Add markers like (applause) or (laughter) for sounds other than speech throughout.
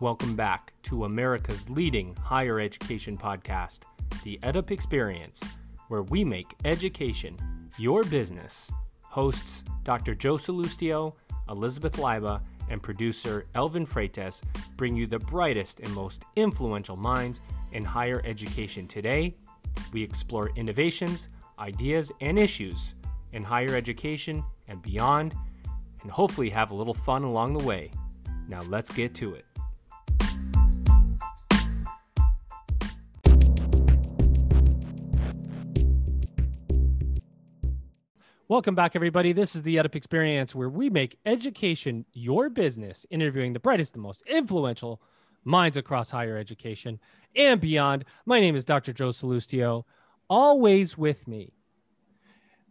Welcome back to America's leading higher education podcast, The EdUp Experience, where we make education your business. Hosts Dr. Joe Sallustio, Elizabeth Leiba, and producer Elvin Freytes bring you the brightest and most influential minds in higher education today. We explore innovations, ideas, and issues in higher education and beyond, and hopefully have a little fun along the way. Now let's get to it. Welcome back, everybody. This is the EdUp Experience, where we make education your business, interviewing the brightest and most influential minds across higher education and beyond. My name is Dr. Joe Sallustio. Always with me.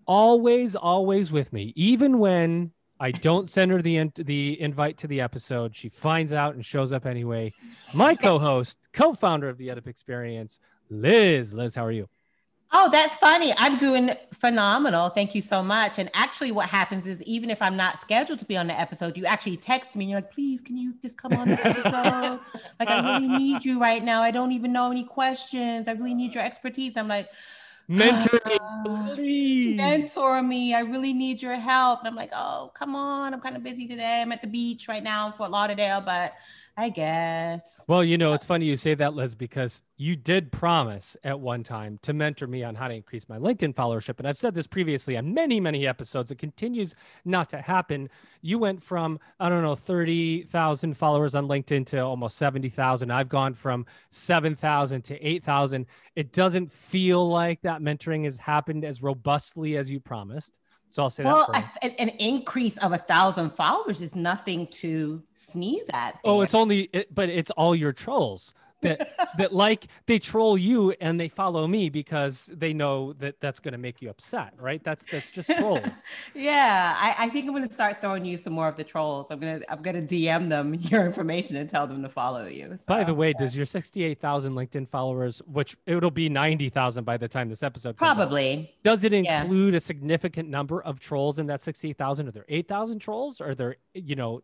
Always, always with me. Even when I don't send her the, in- the invite to the episode, she finds out and shows up anyway. My co host, co founder of the EdUp Experience, Liz. Liz, how are you? Oh, that's funny. I'm doing phenomenal. Thank you so much. And actually, what happens is, even if I'm not scheduled to be on the episode, you actually text me and you're like, please, can you just come on the episode? like, I really (laughs) need you right now. I don't even know any questions. I really need your expertise. I'm like, Mentor me, "Ah, please. mentor me. I really need your help. And I'm like, oh, come on. I'm kind of busy today. I'm at the beach right now in Fort Lauderdale, but I guess. Well, you know, it's funny you say that, Liz, because you did promise at one time to mentor me on how to increase my LinkedIn followership. And I've said this previously on many, many episodes. It continues not to happen. You went from, I don't know, 30,000 followers on LinkedIn to almost 70,000. I've gone from 7,000 to 8,000. It doesn't feel like that mentoring has happened as robustly as you promised. So I'll say Well, that. A- an, an increase of a thousand followers is nothing to sneeze at. Oh, it's only, it, but it's all your trolls that that like they troll you and they follow me because they know that that's going to make you upset, right? That's that's just trolls. (laughs) yeah. I, I think I'm gonna start throwing you some more of the trolls. I'm gonna I'm gonna DM them (laughs) your information and tell them to follow you. by the So, way, does your sixty-eight thousand LinkedIn followers, which it'll be ninety thousand by the time this episode comes out, probably. does it yeah. include a significant number of trolls in that sixty-eight thousand? Are there eight thousand trolls? Are there you know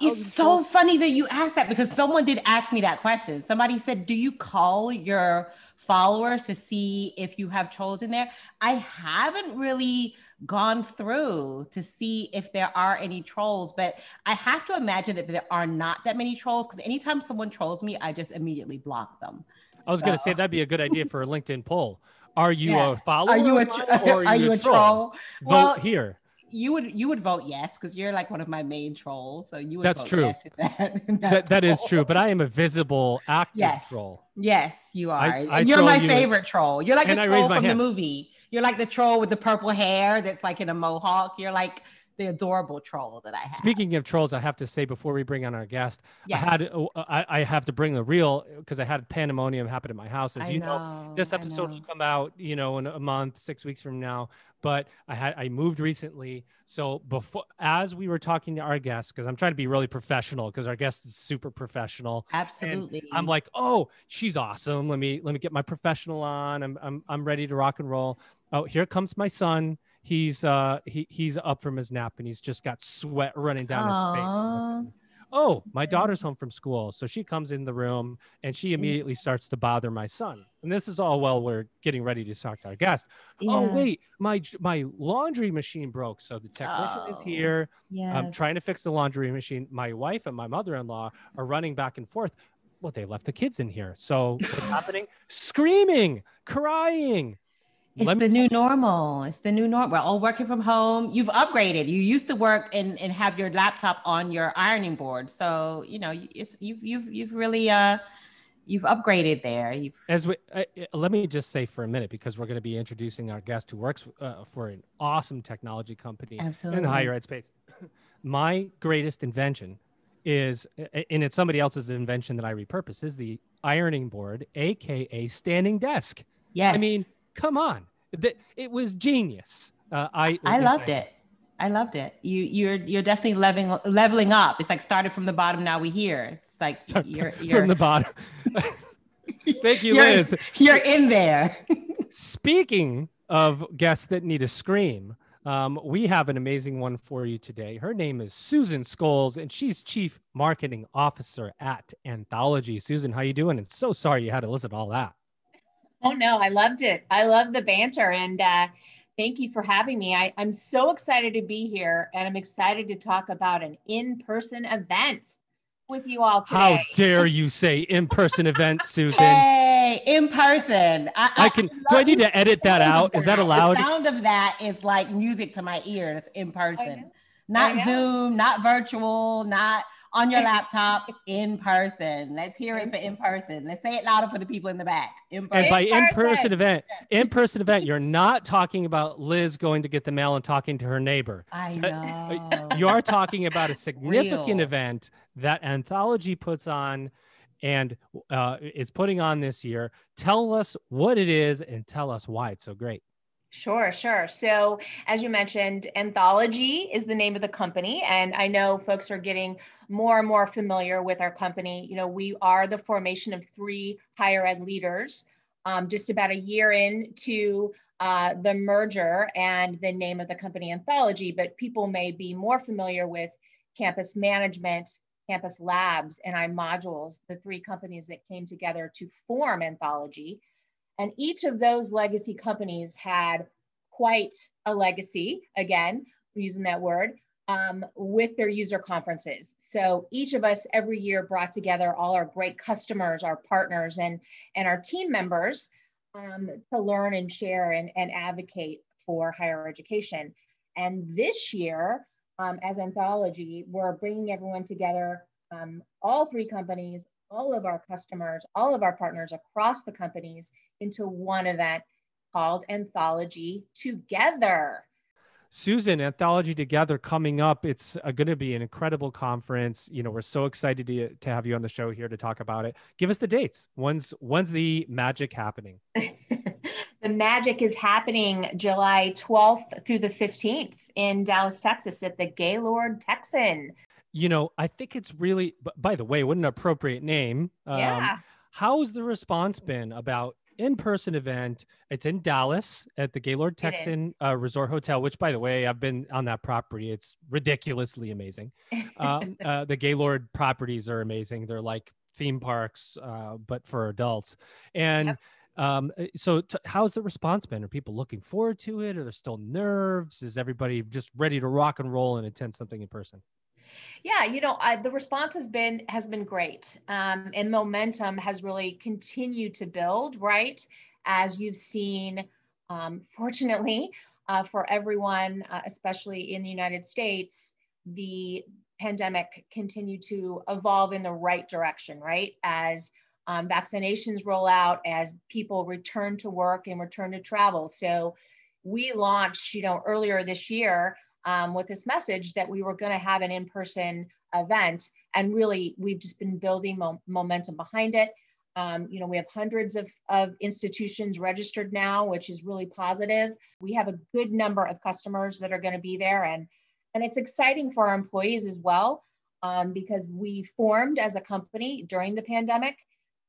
It's so funny that you asked that because someone did ask me that question. Somebody said, Do you call your followers to see if you have trolls in there? I haven't really gone through to see if there are any trolls, but I have to imagine that there are not that many trolls because anytime someone trolls me, I just immediately block them. I was going to say that'd be a good idea for a LinkedIn poll. Are you Yeah. a follower? Are you a, tr- or (laughs) are you a troll? Vote Well, here. You would you would vote yes because you're like one of my main trolls. So you would That's vote true. yes that, (laughs) in That, that is true, but I am a visible active Yes. troll. Yes, you are. I- I you're my you. favorite troll. You're like And the troll from hand. the movie. You're like the troll with the purple hair that's like in a mohawk. You're like the adorable troll that I have. Speaking of trolls, I have to say before we bring on our guest, yes. I had uh, I, I have to bring the real because I had pandemonium happen at my house. As I you know, this episode know. will come out, you know, in a month, six weeks from now. But I had I moved recently, so before as we were talking to our guest, because I'm trying to be really professional, because our guest is super professional. Absolutely. I'm like, oh, she's awesome. Let me let me get my professional on. I'm I'm I'm ready to rock and roll. Oh, here comes my son. He's uh he he's up from his nap and he's just got sweat running down his face. all of a Aw. sudden. Oh, my daughter's home from school. So she comes in the room and she immediately starts to bother my son. And this is all while we're getting ready to talk to our guest. Oh, wait, my my laundry machine broke. So the technician is Oh, here. I'm trying to fix the laundry machine. My wife and my mother-in-law are running back and forth. Well, they left the kids in here. So what's happening? (laughs) Screaming, crying. It's Let me- the new normal. It's the new normal. We're all working from home. You've upgraded. You used to work and, and have your laptop on your ironing board. So, you know, it's, you've, you've, you've really, uh, you've upgraded there. You've, As we, uh, let me just say for a minute, because we're going to be introducing our guest who works uh, for an awesome technology company absolutely. in the higher ed space. (laughs) My greatest invention is, and it's somebody else's invention that I repurpose, is the ironing board, aka standing desk. Yes. I mean, come on, Th- it was genius. Uh, I I loved it. I loved it. You you're you're definitely leveling leveling up. It's like started from the bottom. Now we here. It's like you're you're from the bottom. (laughs) Thank you, You're- Liz. you're in there. Speaking of guests that need a scream, Um, we have an amazing one for you today. Her name is Susan Scholes, and she's Chief Marketing Officer at Anthology. Susan, how you doing? And so sorry you had to listen to all that. Oh no, I loved it. I love the banter, and uh, thank you for having me. I, I'm so excited to be here, and I'm excited to talk about an in-person event with you all today. How dare you say in-person event, Susan? Hey, in person. I, I, I can. do I need to edit that out? Is that allowed? The sound of that is like music to my ears. In person, not Zoom, not virtual, not on your (laughs) laptop. In person. Let's hear it for in person. Let's say it louder for the people in the back. In person. And by in-person event, (laughs) in-person event, you're not talking about Liz going to get the mail and talking to her neighbor. I know. You are talking about a (laughs) significant Real. event that Anthology puts on and uh, is putting on this year. Tell us what it is and tell us why it's so great. Sure, sure. So, as you mentioned, Anthology is the name of the company. And I know folks are getting more and more familiar with our company. You know, we are the formation of three higher ed leaders, um, just about a year into uh, the merger and the name of the company Anthology, but people may be more familiar with campus management, campus labs, and iModules, the three companies that came together to form Anthology. And each of those legacy companies had quite a legacy, again, using that word, um, with their user conferences. So each of us every year brought together all our great customers, our partners, and, and our team members um, to learn and share and, and advocate for higher education. And this year, um, as Anthology, we're bringing everyone together, um, all three companies, all of our customers, all of our partners across the companies into one event called Anthology Together. Susan, Anthology Together coming up. It's uh, going to be an incredible conference. You know, we're so excited to, to have you on the show here to talk about it. Give us the dates. When's when's the magic happening? (laughs) the magic is happening July 12th through the 15th in Dallas, Texas at the Gaylord Texan. You know, I think it's really, by the way, what an appropriate name. Um, yeah. How's the response been about in-person event. It's in Dallas at the Gaylord Texan uh, Resort Hotel, which, by the way, I've been on that property. It's ridiculously amazing. (laughs) Um, uh, the Gaylord properties are amazing. They're like theme parks, uh, but for adults. And yep. um, uh, so, t- how's the response been? Are people looking forward to it? Are there still nerves? Is everybody just ready to rock and roll and attend something in person? Yeah, you know, I, the response has been has been great, um, and momentum has really continued to build. Right, as you've seen, um, fortunately uh, for everyone, uh, especially in the United States, the pandemic continued to evolve in the right direction. Right, as um, vaccinations roll out, as people return to work and return to travel. So we launched, you know, earlier this year um, with this message that we were going to have an in-person event. And really we've just been building mo- momentum behind it. Um, you know we have hundreds of, of institutions registered now which is really positive. We have a good number of customers that are going to be there and and it's exciting for our employees as well um, because we formed as a company during the pandemic.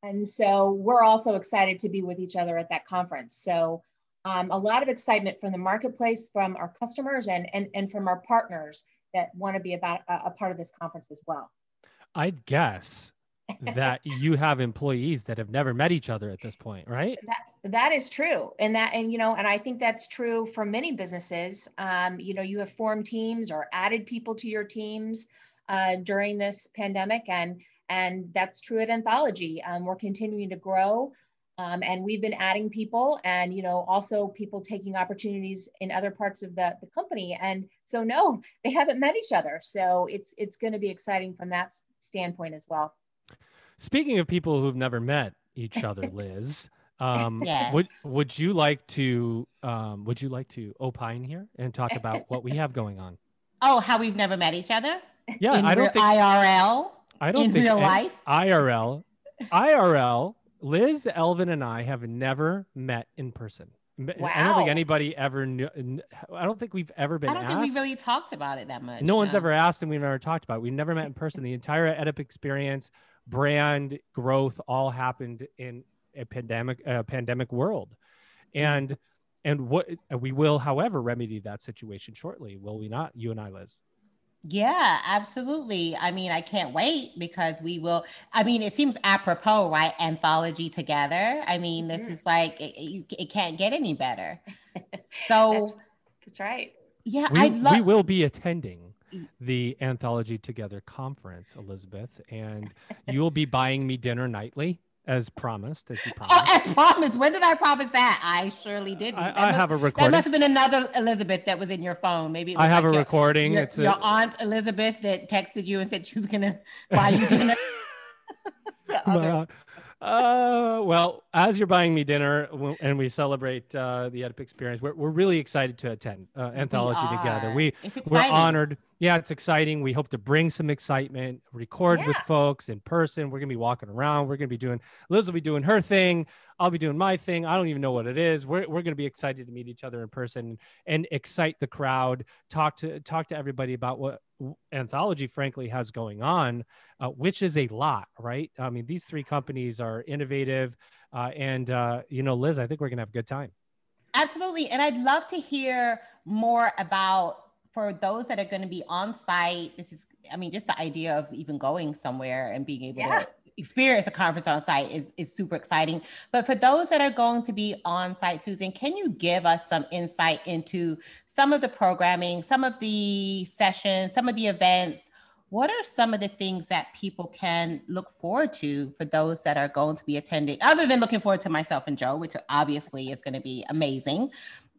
And so we're also excited to be with each other at that conference. So um, a lot of excitement from the marketplace, from our customers, and and, and from our partners that want to be about a, a part of this conference as well. I'd guess that (laughs) you have employees that have never met each other at this point, right? That that is true, and that and you know, and I think that's true for many businesses. Um, you know, you have formed teams or added people to your teams uh, during this pandemic, and and that's true at Anthology. Um, we're continuing to grow. Um, and we've been adding people and you know also people taking opportunities in other parts of the, the company. And so no (laughs) they haven't met each other. So it's it's going to be exciting from that standpoint as well. Speaking of people who've never met each other (laughs) liz um, yes. would would you like to um, would you like to opine here and talk about what we have going on? (laughs) Oh how we've never met each other? Yeah in i don't think irl i don't in think real life? Irl irl Liz, Elvin, and I have never met in person. Wow. I don't think anybody ever knew. I don't think we've ever been. I don't asked. think we really talked about it that much. No, no. one's ever asked, and we've never talked about. it. We've never met in person. The entire EdUp experience, brand growth, all happened in a pandemic, a pandemic world, and and what we will, however, remedy that situation shortly. Will we not? You and I, Liz. Yeah, absolutely. I mean, I can't wait because we will. I mean, it seems apropos, right? Anthology together. I mean, this mm-hmm. is like it, it, can't get any better. (laughs) So that's, that's right. Yeah, we, lo- we will be attending the Anthology Together conference, Elizabeth, and you will be buying me dinner nightly as promised. As you (laughs) promised. Oh, as promised. When did I promise that? I surely didn't. I, I must, have a recording. That must have been another Elizabeth that was in your phone. Maybe I have like a your, recording. Your, it's your a... aunt Elizabeth that texted you and said she was gonna buy you dinner. (laughs) (laughs) uh, well, as you're buying me dinner and we celebrate uh, the EdUp experience, we're, we're really excited to attend uh, Anthology we together. We we're honored. Yeah, it's exciting. We hope to bring some excitement, record yeah. with folks in person. We're gonna be walking around. We're gonna be doing. Liz will be doing her thing. I'll be doing my thing. I don't even know what it is. We're, we're going to be excited to meet each other in person and excite the crowd. Talk to talk to everybody about what anthology, frankly, has going on, uh, which is a lot, right? I mean, these three companies are innovative, uh, and uh, you know, Liz, I think we're going to have a good time. Absolutely, and I'd love to hear more about for those that are going to be on site. This is, I mean, just the idea of even going somewhere and being able yeah. to experience a conference on site is, is super exciting. But for those that are going to be on site, Susan, can you give us some insight into some of the programming, some of the sessions, some of the events? What are some of the things that people can look forward to for those that are going to be attending, other than looking forward to myself and Joe, which obviously is going to be amazing?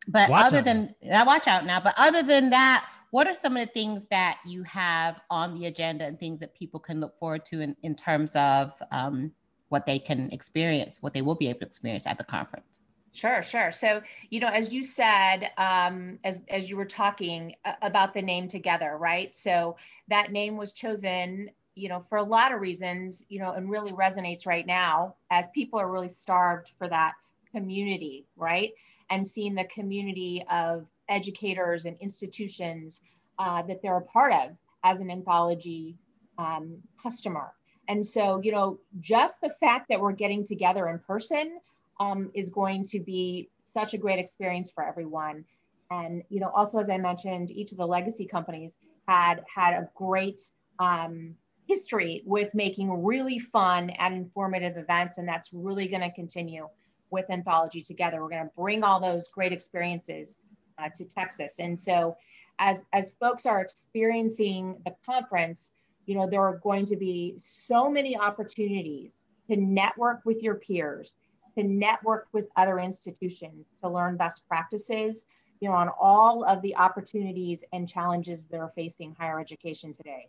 But watch other than that, watch out now. But other than that, what are some of the things that you have on the agenda and things that people can look forward to in, in terms of um, what they can experience, what they will be able to experience at the conference? Sure, sure. So, you know, as you said, um, as as you were talking about the name together, right? So that name was chosen, you know, for a lot of reasons, you know, and really resonates right now as people are really starved for that community, right? And seeing the community of educators and institutions uh, that they're a part of as an anthology um, customer. And so, you know, just the fact that we're getting together in person um, is going to be such a great experience for everyone. And, you know, also, as I mentioned, each of the legacy companies had had a great um, history with making really fun and informative events. And that's really going to continue with Anthology Together. We're going to bring all those great experiences uh, to Texas. And so as, as folks are experiencing the conference, you know, there are going to be so many opportunities to network with your peers, to network with other institutions, to learn best practices, you know, on all of the opportunities and challenges that are facing higher education today.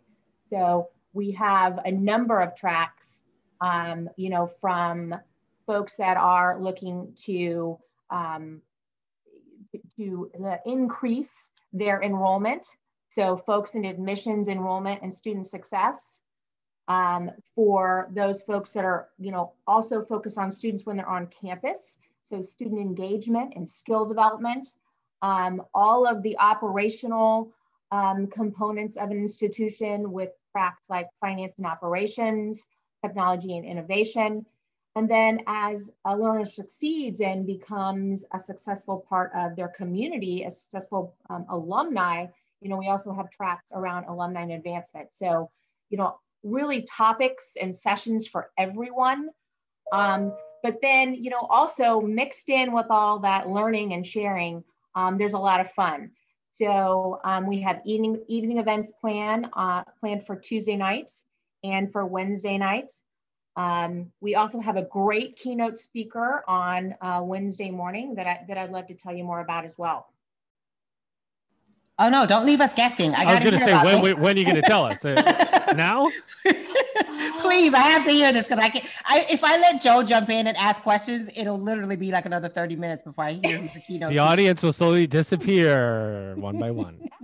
So we have a number of tracks, um, you know, from folks that are looking to um, to increase their enrollment. So folks in admissions, enrollment, and student success. Um, for those folks that are, you know, also focus on students when they're on campus. So student engagement and skill development. Um, all of the operational um, components of an institution with tracks like finance and operations, technology and innovation, and then as a learner succeeds and becomes a successful part of their community, a successful um, alumni, you know, we also have tracks around alumni and advancement. So, you know, really topics and sessions for everyone. Um, but then, you know, also mixed in with all that learning and sharing, um, there's a lot of fun. So um, we have evening evening events planned uh, planned for Tuesday night and for Wednesday night. Um, we also have a great keynote speaker on uh, Wednesday morning that, I, that I'd love to tell you more about as well. Oh no! Don't leave us guessing. I, I was going to say when, when, when, are you going to tell us? (laughs) Uh, now? (laughs) Please, I have to hear this because I can. I if I let Joe jump in and ask questions, it'll literally be like another thirty minutes before I hear the keynote. the audience will slowly disappear one by one. (laughs)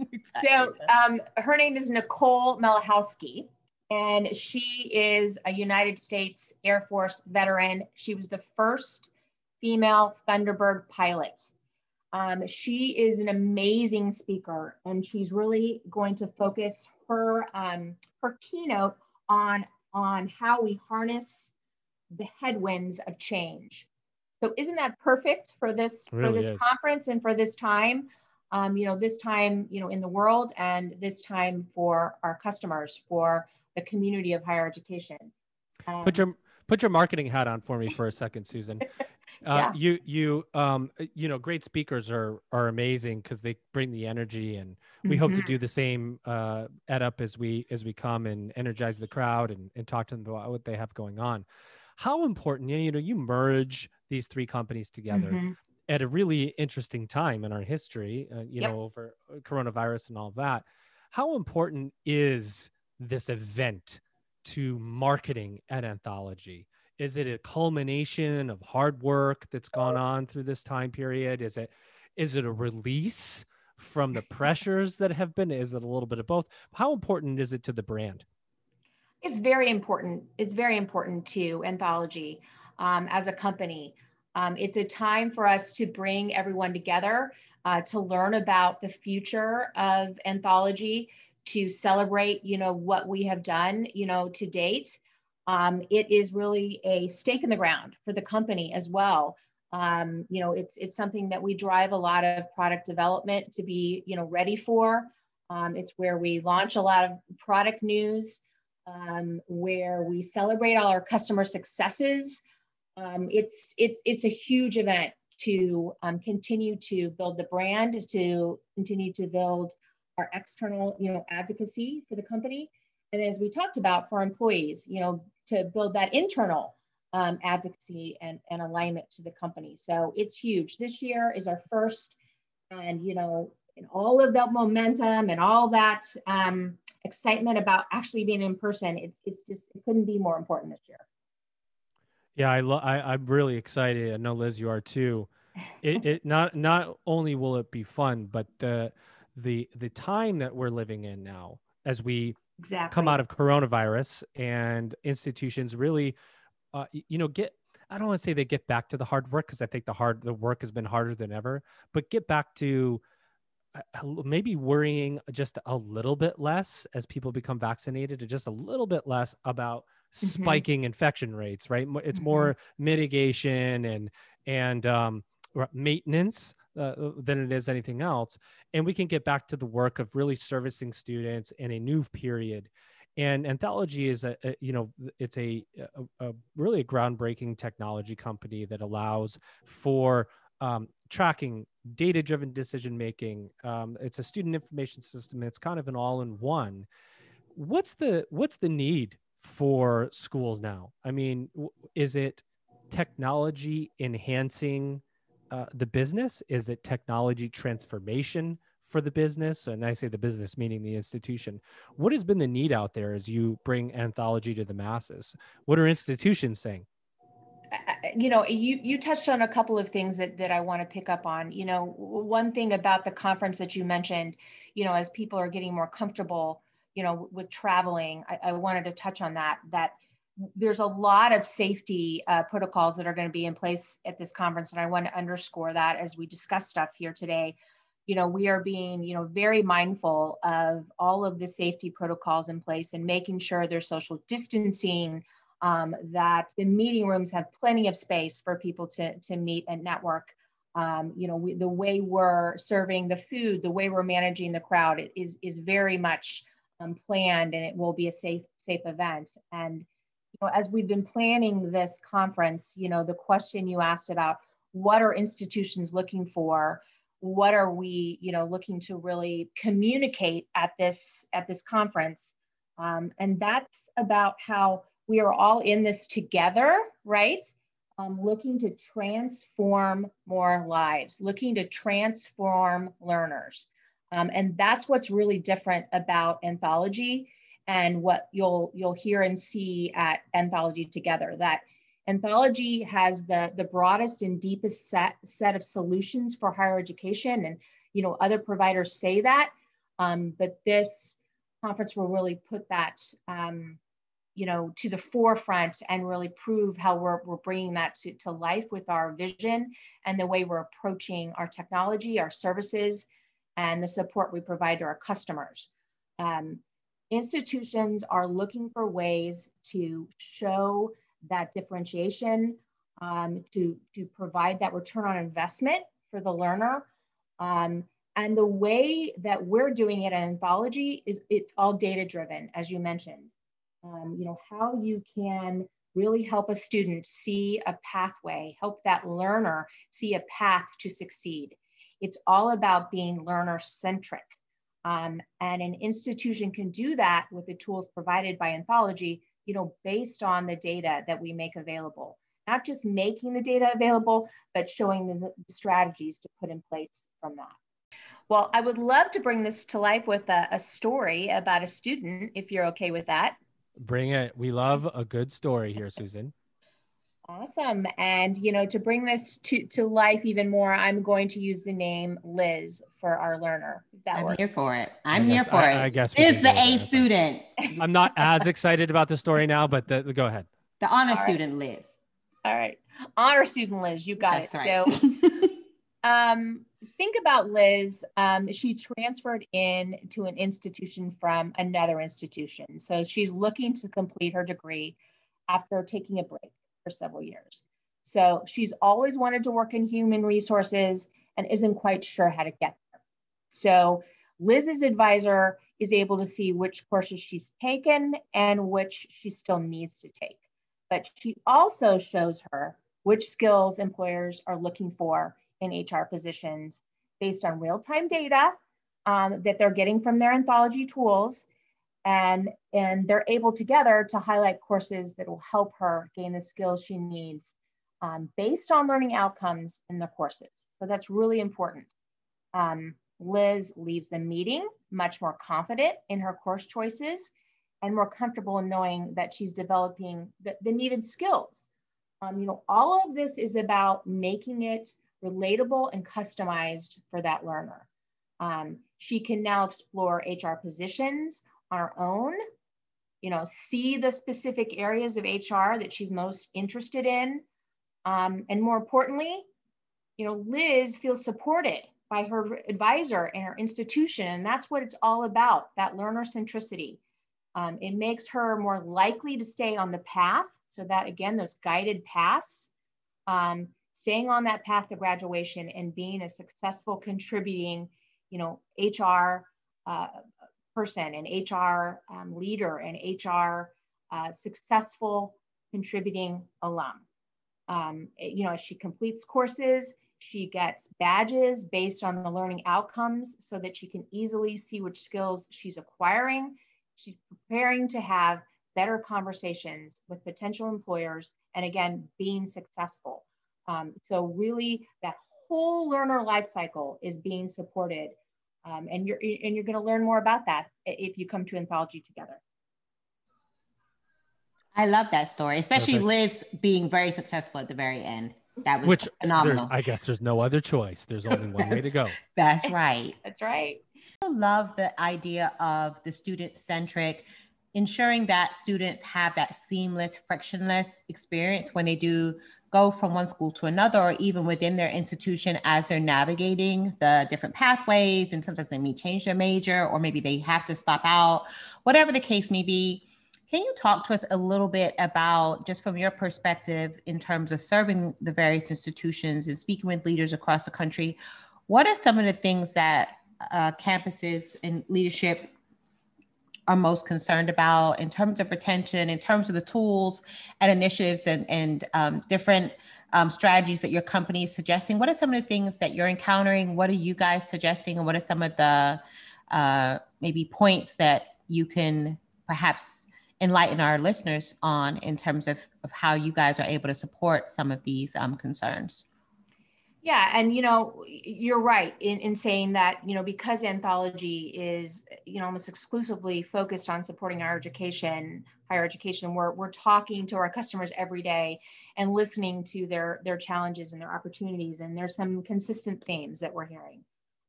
So, um, her name is Nicole Malachowski and she is a United States Air Force veteran. She was the first female Thunderbird pilot. Um, she is an amazing speaker, and she's really going to focus her um, her keynote on on how we harness the headwinds of change. So isn't that perfect for this really for this is. conference and for this time? Um, you know, this time, you know, in the world and this time for our customers, for the community of higher education. Um, put your put your marketing hat on for me for a second, Susan. (laughs) Uh, yeah. You you um you know great speakers are are amazing because they bring the energy and we mm-hmm. hope to mm-hmm. do the same uh EdUp as we as we come and energize the crowd and, and talk to them about what they have going on. How important you know you merge these three companies together mm-hmm. at a really interesting time in our history, uh, you yep. know over uh, coronavirus and all that. How important is this event to marketing at Anthology? Is it a culmination of hard work that's gone on through this time period? Is it is it a release from the pressures that have been? Is it a little bit of both? How important is it to the brand? It's very important. It's very important to Anthology um, as a company. Um, it's a time for us to bring everyone together uh, to learn about the future of Anthology, to celebrate, you know, what we have done, you know, to date. Um, it is really a stake in the ground for the company as well. Um, you know, it's it's something that we drive a lot of product development to be, you know, ready for. Um, it's where we launch a lot of product news, um, where we celebrate all our customer successes. Um, it's it's it's a huge event to um, continue to build the brand, to continue to build our external, you know, advocacy for the company. And as we talked about for employees, you know, to build that internal um, advocacy and, and alignment to the company. So it's huge. This year is our first, and you know, in all of that momentum and all that um, excitement about actually being in person, it's it's just it couldn't be more important this year. Yeah, I lo- I I'm really excited. I know Liz, you are too. It it not not only will it be fun, but the the the time that we're living in now as we exactly. come out of coronavirus and institutions really uh, you know get i don't want to say they get back to the hard work because i think the hard the work has been harder than ever but get back to uh, maybe worrying just a little bit less as people become vaccinated and just a little bit less about mm-hmm. spiking infection rates right it's mm-hmm. more mitigation and and um, maintenance uh, uh, than it is anything else. And we can get back to the work of really servicing students in a new period. And Anthology is a, a you know it's a, a, a, really a groundbreaking technology company that allows for um, tracking data-driven decision making. Um, it's a student information system. It's kind of an all-in-one. What's the what's the need for schools now? I mean, is it technology enhancing uh, the business? Is it technology transformation for the business? And I say the business meaning the institution. What has been the need out there as you bring anthology to the masses? What are institutions saying? you know you you touched on a couple of things that that I want to pick up on you know one thing about the conference that you mentioned you know as people are getting more comfortable you know with traveling I, I wanted to touch on that that there's a lot of safety uh, protocols that are going to be in place at this conference and i want to underscore that as we discuss stuff here today. You know we are being you know very mindful of all of the safety protocols in place and making sure there's social distancing um, that the meeting rooms have plenty of space for people to, to meet and network. Um, you know we, the way we're serving the food the way we're managing the crowd is is very much um, planned and it will be a safe safe event. And you know, as we've been planning this conference, you know, the question you asked about what are institutions looking for? What are we, you know, looking to really communicate at this at this conference? Um, and that's about how we are all in this together, right? Um, looking to transform more lives, looking to transform learners. Um, and that's what's really different about anthology and what you'll you'll hear and see at Anthology together. That Anthology has the the broadest and deepest set set of solutions for higher education, and you know other providers say that, um, but this conference will really put that. Um, you know, to the forefront and really prove how we're, we're bringing that to, to life with our vision and the way we're approaching our technology, our services, and the support we provide to our customers. Um, institutions are looking for ways to show that differentiation um, to, to provide that return on investment for the learner. Um, and the way that we're doing it at Anthology is it's all data driven, as you mentioned. Um, you know, how you can really help a student see a pathway, help that learner see a path to succeed. It's all about being learner centric. Um, and an institution can do that with the tools provided by Anthology, you know, based on the data that we make available. Not just making the data available, but showing the, strategies to put in place from that. Well, I would love to bring this to life with a, a story about a student, if you're okay with that. Bring it. We love a good story here, Susan. Awesome. And, you know, to bring this to, to life even more, I'm going to use the name Liz for our learner. That I'm works. here for it. I'm here for I, it. I guess is the A student. I'm not as excited about the story now, but the, the, go ahead. The honor All student right. Liz. All right. Honor student Liz, you got That's it. Right. So (laughs) um, think about Liz. Um, she transferred in to an institution from another institution. So she's looking to complete her degree after taking a break for several years. So she's always wanted to work in human resources and isn't quite sure how to get there. So Liz's advisor is able to see which courses she's taken and which she still needs to take. But she also shows her which skills employers are looking for in HR positions based on real-time data um, that they're getting from their anthology tools and and they're able together to highlight courses that will help her gain the skills she needs um, based on learning outcomes in the courses. So that's really important. Um, Liz leaves the meeting much more confident in her course choices and more comfortable in knowing that she's developing the, the needed skills. Um, you know, all of this is about making it relatable and customized for that learner. Um, she can now explore HR positions our own, you know, see the specific areas of HR that she's most interested in. Um, and more importantly, you know, Liz feels supported by her advisor and her institution. And that's what it's all about, that learner centricity. Um, it makes her more likely to stay on the path. So that again, those guided paths, um, staying on that path to graduation and being a successful contributing, you know, HR uh, person, an HR um, leader, an HR uh, successful contributing alum. Um, you know, she completes courses, she gets badges based on the learning outcomes so that she can easily see which skills she's acquiring. She's preparing to have better conversations with potential employers and again, being successful. Um, so really that whole learner life cycle is being supported um, and you're and you're going to learn more about that if you come to anthology together. I love that story, especially Perfect. Liz being very successful at the very end. That was Which phenomenal. There, I guess there's no other choice. There's only one way to go. (laughs) That's right. That's right. I love the idea of the student centric, ensuring that students have that seamless, frictionless experience when they do go from one school to another or even within their institution as they're navigating the different pathways and sometimes they may change their major or maybe they have to stop out whatever the case may be. Can you talk to us a little bit about just from your perspective in terms of serving the various institutions and speaking with leaders across the country what are some of the things that uh, campuses and leadership are most concerned about in terms of retention, in terms of the tools and initiatives and, and um, different um, strategies that your company is suggesting? What are some of the things that you're encountering? What are you guys suggesting? And what are some of the uh, maybe points that you can perhaps enlighten our listeners on in terms of, of how you guys are able to support some of these um, concerns? Yeah, and you know, you're right in, in saying that, you know, because anthology is, you know, almost exclusively focused on supporting our education, higher education, we're, we're talking to our customers every day and listening to their their challenges and their opportunities. And there's some consistent themes that we're hearing.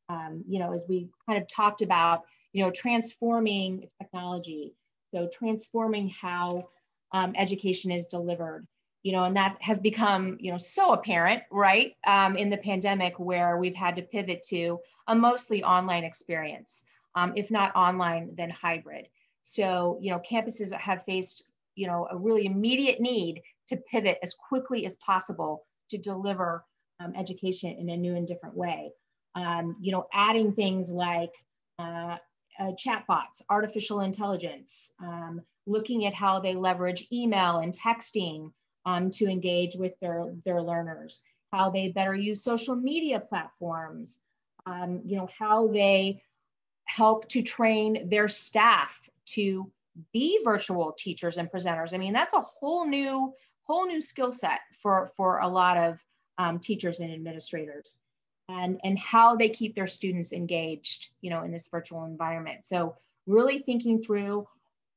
Um, you know, as we kind of talked about, you know, transforming technology. So transforming how um, education is delivered you know, and that has become, you know, so apparent, right, um, in the pandemic where we've had to pivot to a mostly online experience, um, if not online, then hybrid. So, you know, campuses have faced, you know, a really immediate need to pivot as quickly as possible to deliver um, education in a new and different way. Um, you know, adding things like uh, uh, chatbots, artificial intelligence, um, looking at how they leverage email and texting um, to engage with their, their learners, how they better use social media platforms, um, you know, how they help to train their staff to be virtual teachers and presenters. I mean, that's a whole new, whole new skill set for, for a lot of um, teachers and administrators and, and how they keep their students engaged, you know, in this virtual environment. So really thinking through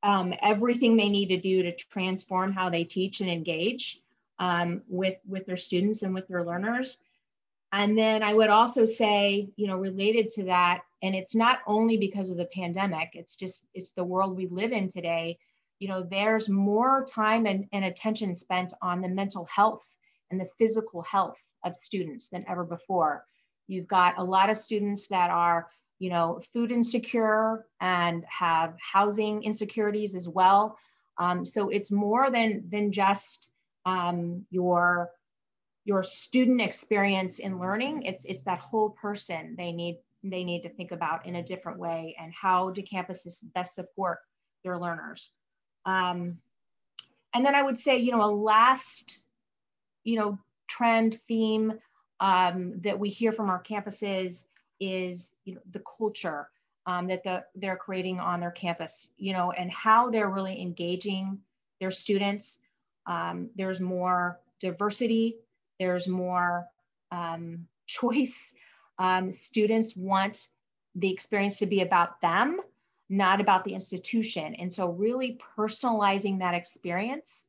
um, everything they need to do to transform how they teach and engage um, with, with their students and with their learners. And then I would also say, you know, related to that, and it's not only because of the pandemic, it's just, it's the world we live in today. You know, there's more time and, and attention spent on the mental health and the physical health of students than ever before. You've got a lot of students that are, you know, food insecure and have housing insecurities as well. Um, so it's more than than just um, your your student experience in learning. It's it's that whole person they need they need to think about in a different way and how do campuses best support their learners. Um, and then I would say, you know, a last, you know, trend theme um, that we hear from our campuses is you know, the culture um, that the, they're creating on their campus, you know, and how they're really engaging their students. Um, there's more diversity, there's more um, (laughs) choice. Um, students want the experience to be about them, not about the institution. And so really personalizing that experience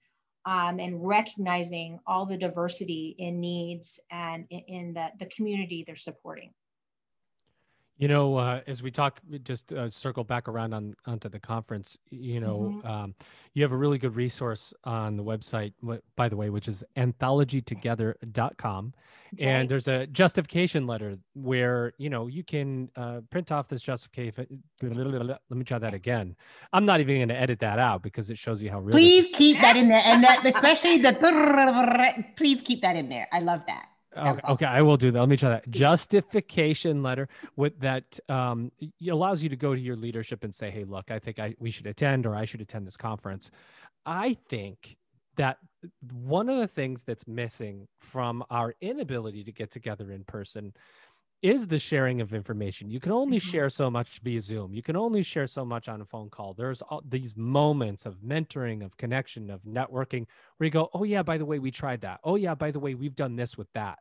um, and recognizing all the diversity in needs and in, in the, the community they're supporting. You know, uh, as we talk, just uh, circle back around on onto the conference. You know, mm-hmm. um, you have a really good resource on the website, by the way, which is anthologytogether.com. That's and right. there's a justification letter where you know you can uh, print off this justification. Let me try that again. I'm not even going to edit that out because it shows you how real. Please keep that in there, and that especially the. Please keep that in there. I love that. Okay, okay, I will do that. Let me try that. Justification letter with that um, allows you to go to your leadership and say, "Hey, look, I think I we should attend, or I should attend this conference." I think that one of the things that's missing from our inability to get together in person is the sharing of information. You can only mm-hmm. share so much via Zoom. You can only share so much on a phone call. There's all these moments of mentoring, of connection, of networking where you go, "Oh yeah, by the way, we tried that. Oh yeah, by the way, we've done this with that."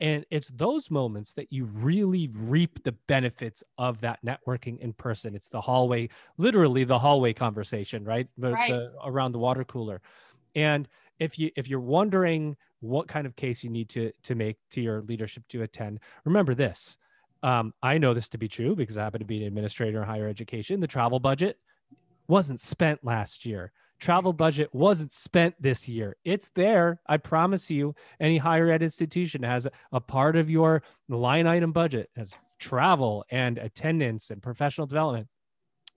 And it's those moments that you really reap the benefits of that networking in person. It's the hallway, literally the hallway conversation, right? The, right. The, around the water cooler. And if you if you're wondering what kind of case you need to to make to your leadership to attend, remember this. Um, I know this to be true because I happen to be an administrator in higher education. The travel budget wasn't spent last year. Travel budget wasn't spent this year. It's there. I promise you. Any higher ed institution has a part of your line item budget as travel and attendance and professional development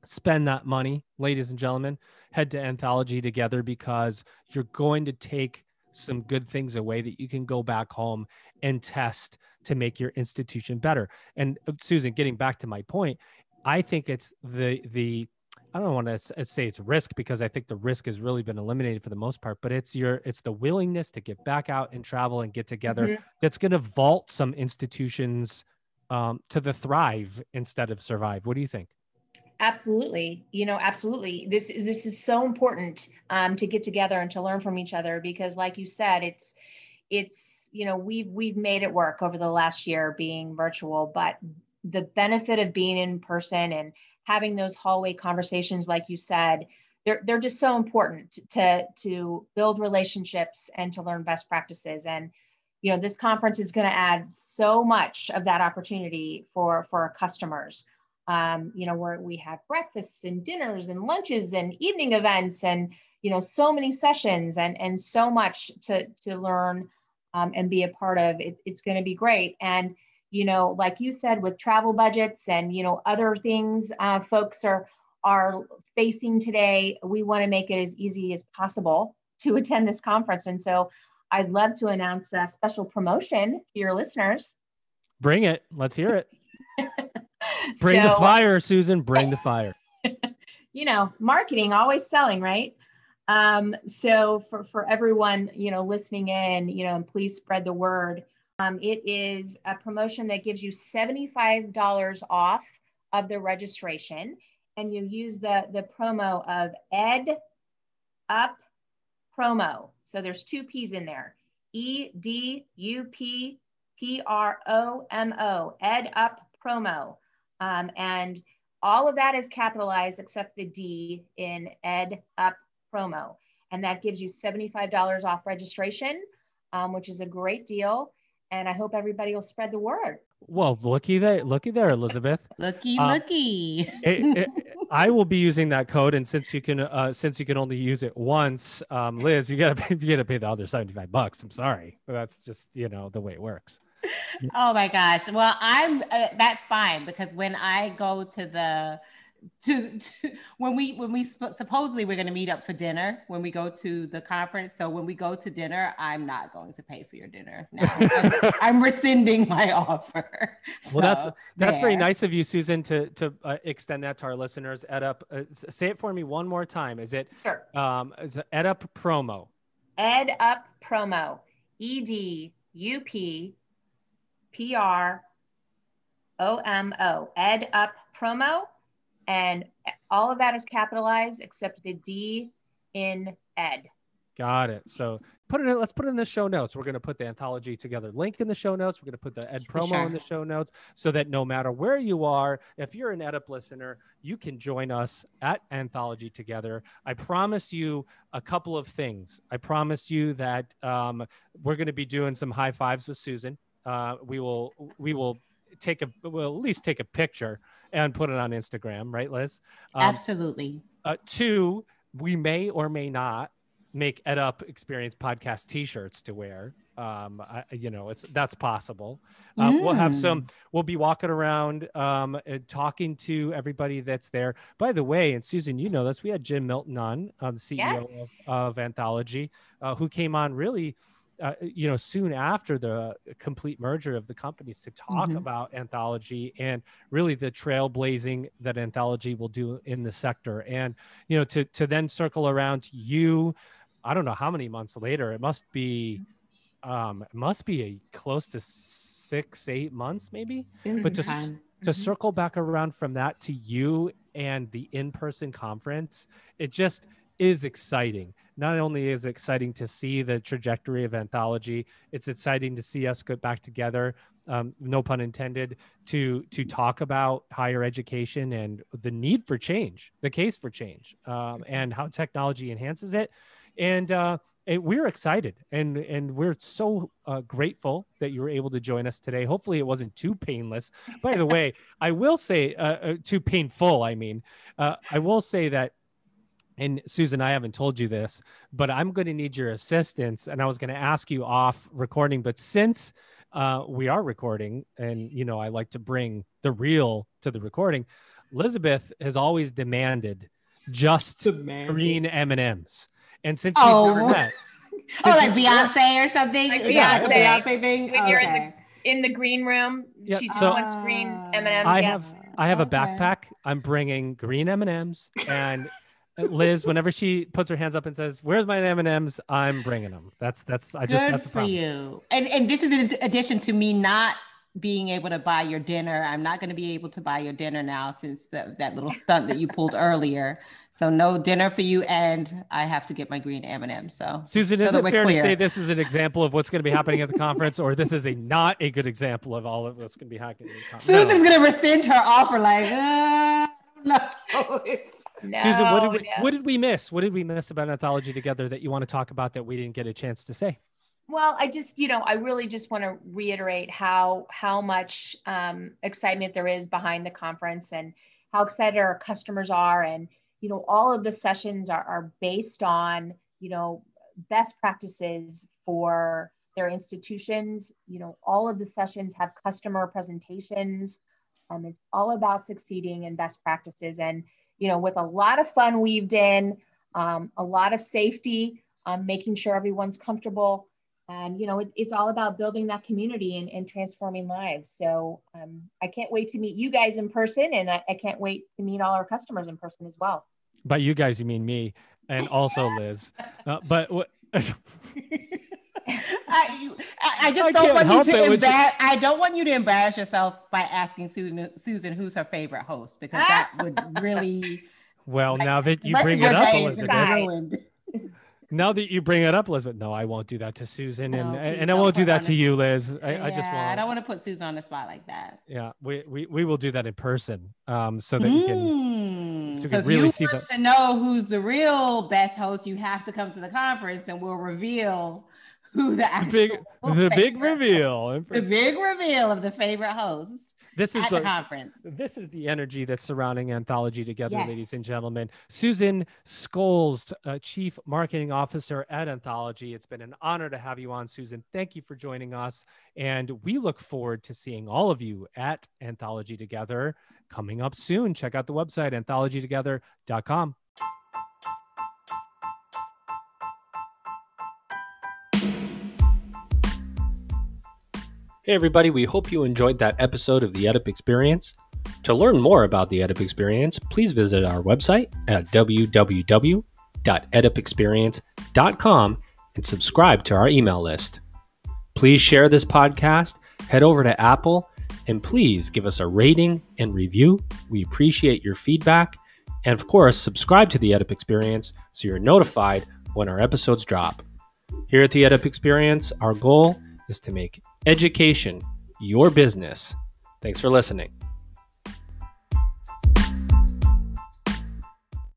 spend that money, ladies and gentlemen. Head to Anthology together because you're going to take some good things away that you can go back home and test to make your institution better. And uh, Susan, getting back to my point, I think it's the the I don't want to say it's risk because I think the risk has really been eliminated for the most part, but it's your it's the willingness to get back out and travel and get together mm-hmm. that's going to vault some institutions um, to the thrive instead of survive. What do you think? Absolutely, you know, absolutely. This this is so important um, to get together and to learn from each other because, like you said, it's it's you know we've we've made it work over the last year being virtual, but the benefit of being in person and having those hallway conversations, like you said, they're they're just so important to to build relationships and to learn best practices. And you know this conference is going to add so much of that opportunity for for our customers um, you know, where we have breakfasts and dinners and lunches and evening events and, you know, so many sessions and, and so much to, to learn um, and be a part of. It, it's going to be great. And, you know, like you said, with travel budgets and, you know, other things uh, folks are, are facing today, we want to make it as easy as possible to attend this conference. And so I'd love to announce a special promotion to your listeners. Bring it. Let's hear it. (laughs) Bring so, the fire, Susan. Bring the fire. (laughs) you know, marketing, always selling, right? Um, so for, for everyone, you know, listening in, you know, and please spread the word. Um, it is a promotion that gives you $75 off of the registration. And you use the, the promo of Ed Up Promo. So there's two P's in there. E D U P P R O M O, Ed Up Promo. Um, and all of that is capitalized except the D in Ed Up Promo. And that gives you $75 off registration, um, which is a great deal. And I hope everybody will spread the word. Well, looky there, looky there, Elizabeth. (laughs) looky, uh, looky. (laughs) it, it, I will be using that code, and since you can, uh, since you can only use it once, um, Liz, you gotta pay, you gotta pay the other seventy five bucks. I'm sorry, but that's just you know the way it works. (laughs) oh my gosh. Well, I'm uh, that's fine because when I go to the to, to, when we when we supposedly we're going to meet up for dinner when we go to the conference. So when we go to dinner i'm not going to pay for your dinner now. I'm, (laughs) I'm rescinding my offer. Well so, that's that's there. very nice of you susan to to uh, extend that to our listeners. Ed up uh, say it for me one more time. Is it sure. um is it ed up promo? Ed up promo. E d u p p r o m o ed up promo and all of that is capitalized except the D in ed. Got it. So put it in, let's put it in the show notes. We're going to put the anthology together link in the show notes. We're going to put the ed promo sure. in the show notes so that no matter where you are, if you're an EdUp listener, you can join us at anthology together. I promise you a couple of things. I promise you that um, we're going to be doing some high fives with Susan. Uh, we will, we will take a, we'll at least take a picture and put it on Instagram, right, Liz? Um, Absolutely. Uh, two, we may or may not make EdUp Experience podcast T-shirts to wear. Um, I, you know, it's that's possible. Um, mm. We'll have some. Mm. We'll be walking around, um, talking to everybody that's there. By the way, and Susan, you know this. We had Jim Milton on, uh, the CEO yes. of, of Anthology, uh, who came on really uh, you know, soon after the complete merger of the companies to talk mm-hmm. about anthology and really the trailblazing that anthology will do in the sector. And, you know, to, to then circle around to you, I don't know how many months later, it must be, um, it must be a close to six, eight months maybe, but to, time. to mm-hmm. circle back around from that to you and the in-person conference, it just, is exciting. Not only is it exciting to see the trajectory of anthology, it's exciting to see us get back together. Um, no pun intended to to talk about higher education and the need for change, the case for change, um, and how technology enhances it. And uh, it, we're excited and and we're so uh, grateful that you were able to join us today. Hopefully, it wasn't too painless. By the (laughs) way, I will say uh, uh, too painful. I mean, uh, I will say that and Susan, I haven't told you this, but I'm going to need your assistance. And I was going to ask you off recording, but since uh, we are recording, and you know, I like to bring the real to the recording. Elizabeth has always demanded just demanded. green M and M's, and since oh. (laughs) we've never met, oh, like Beyonce or something, like Beyonce, Beyonce thing. When okay. you're in the in the green room, yep. she just so, wants green M and M's. I have I have okay. a backpack. I'm bringing green M and M's, and Liz, whenever she puts her hands up and says, "Where's my M and M's?" I'm bringing them. That's that's I just Good that's the for you. And and this is in addition to me not being able to buy your dinner. I'm not going to be able to buy your dinner now since the, that little stunt that you pulled earlier. So no dinner for you, and I have to get my green M and M's. So Susan, so is it fair clear. to say this is an example of what's going to be happening at the conference, or this is a not a good example of all of what's going to be happening? at the conference. Susan's no. going to rescind her offer, like, uh, no. (laughs) No, Susan, what did we no. what did we miss? What did we miss about anthology together that you want to talk about that we didn't get a chance to say? Well, I just, you know, I really just want to reiterate how how much um, excitement there is behind the conference and how excited our customers are, and you know, all of the sessions are, are based on you know best practices for their institutions. You know, all of the sessions have customer presentations. Um, it's all about succeeding and best practices and you know, with a lot of fun weaved in, um, a lot of safety, um, making sure everyone's comfortable. And, you know, it, it's all about building that community and, and transforming lives. So um, I can't wait to meet you guys in person. And I, I can't wait to meet all our customers in person as well. By you guys, you mean me and also Liz. Uh, but what? (laughs) (laughs) I, I just don't want you to embarrass. I don't want you to embarrass yourself by asking Susan, Susan, who's her favorite host, because that (laughs) would really. Well, like, now that you bring it up, Elizabeth. (laughs) Now that you bring it up, Elizabeth, no, I won't do that to Susan, and and I won't do that to you, Liz. I, yeah, I just won't. I don't want to put Susan on the spot like that. Yeah, we we, we will do that in person, um, so that mm. you can, so, so can really see that. To know who's the real best host, you have to come to the conference, and we'll reveal who the actual the big the big reveal. The big reveal of the favorite host this is the, the, conference. this is the energy that's surrounding anthology together yes. ladies and gentlemen. Susan scholes uh, chief marketing officer at anthology. It's been an honor to have you on susan. Thank you for joining us and we look forward to seeing all of you at anthology together coming up soon. Check out the website anthologytogether.com Hey, everybody, we hope you enjoyed that episode of the EdUp Experience. To learn more about the EdUp Experience, please visit our website at www.edupexperience.com and subscribe to our email list. Please share this podcast, head over to Apple, and please give us a rating and review. We appreciate your feedback. And of course, subscribe to the EdUp Experience so you're notified when our episodes drop. Here at the EdUp Experience, our goal is to make education your business. Thanks for listening.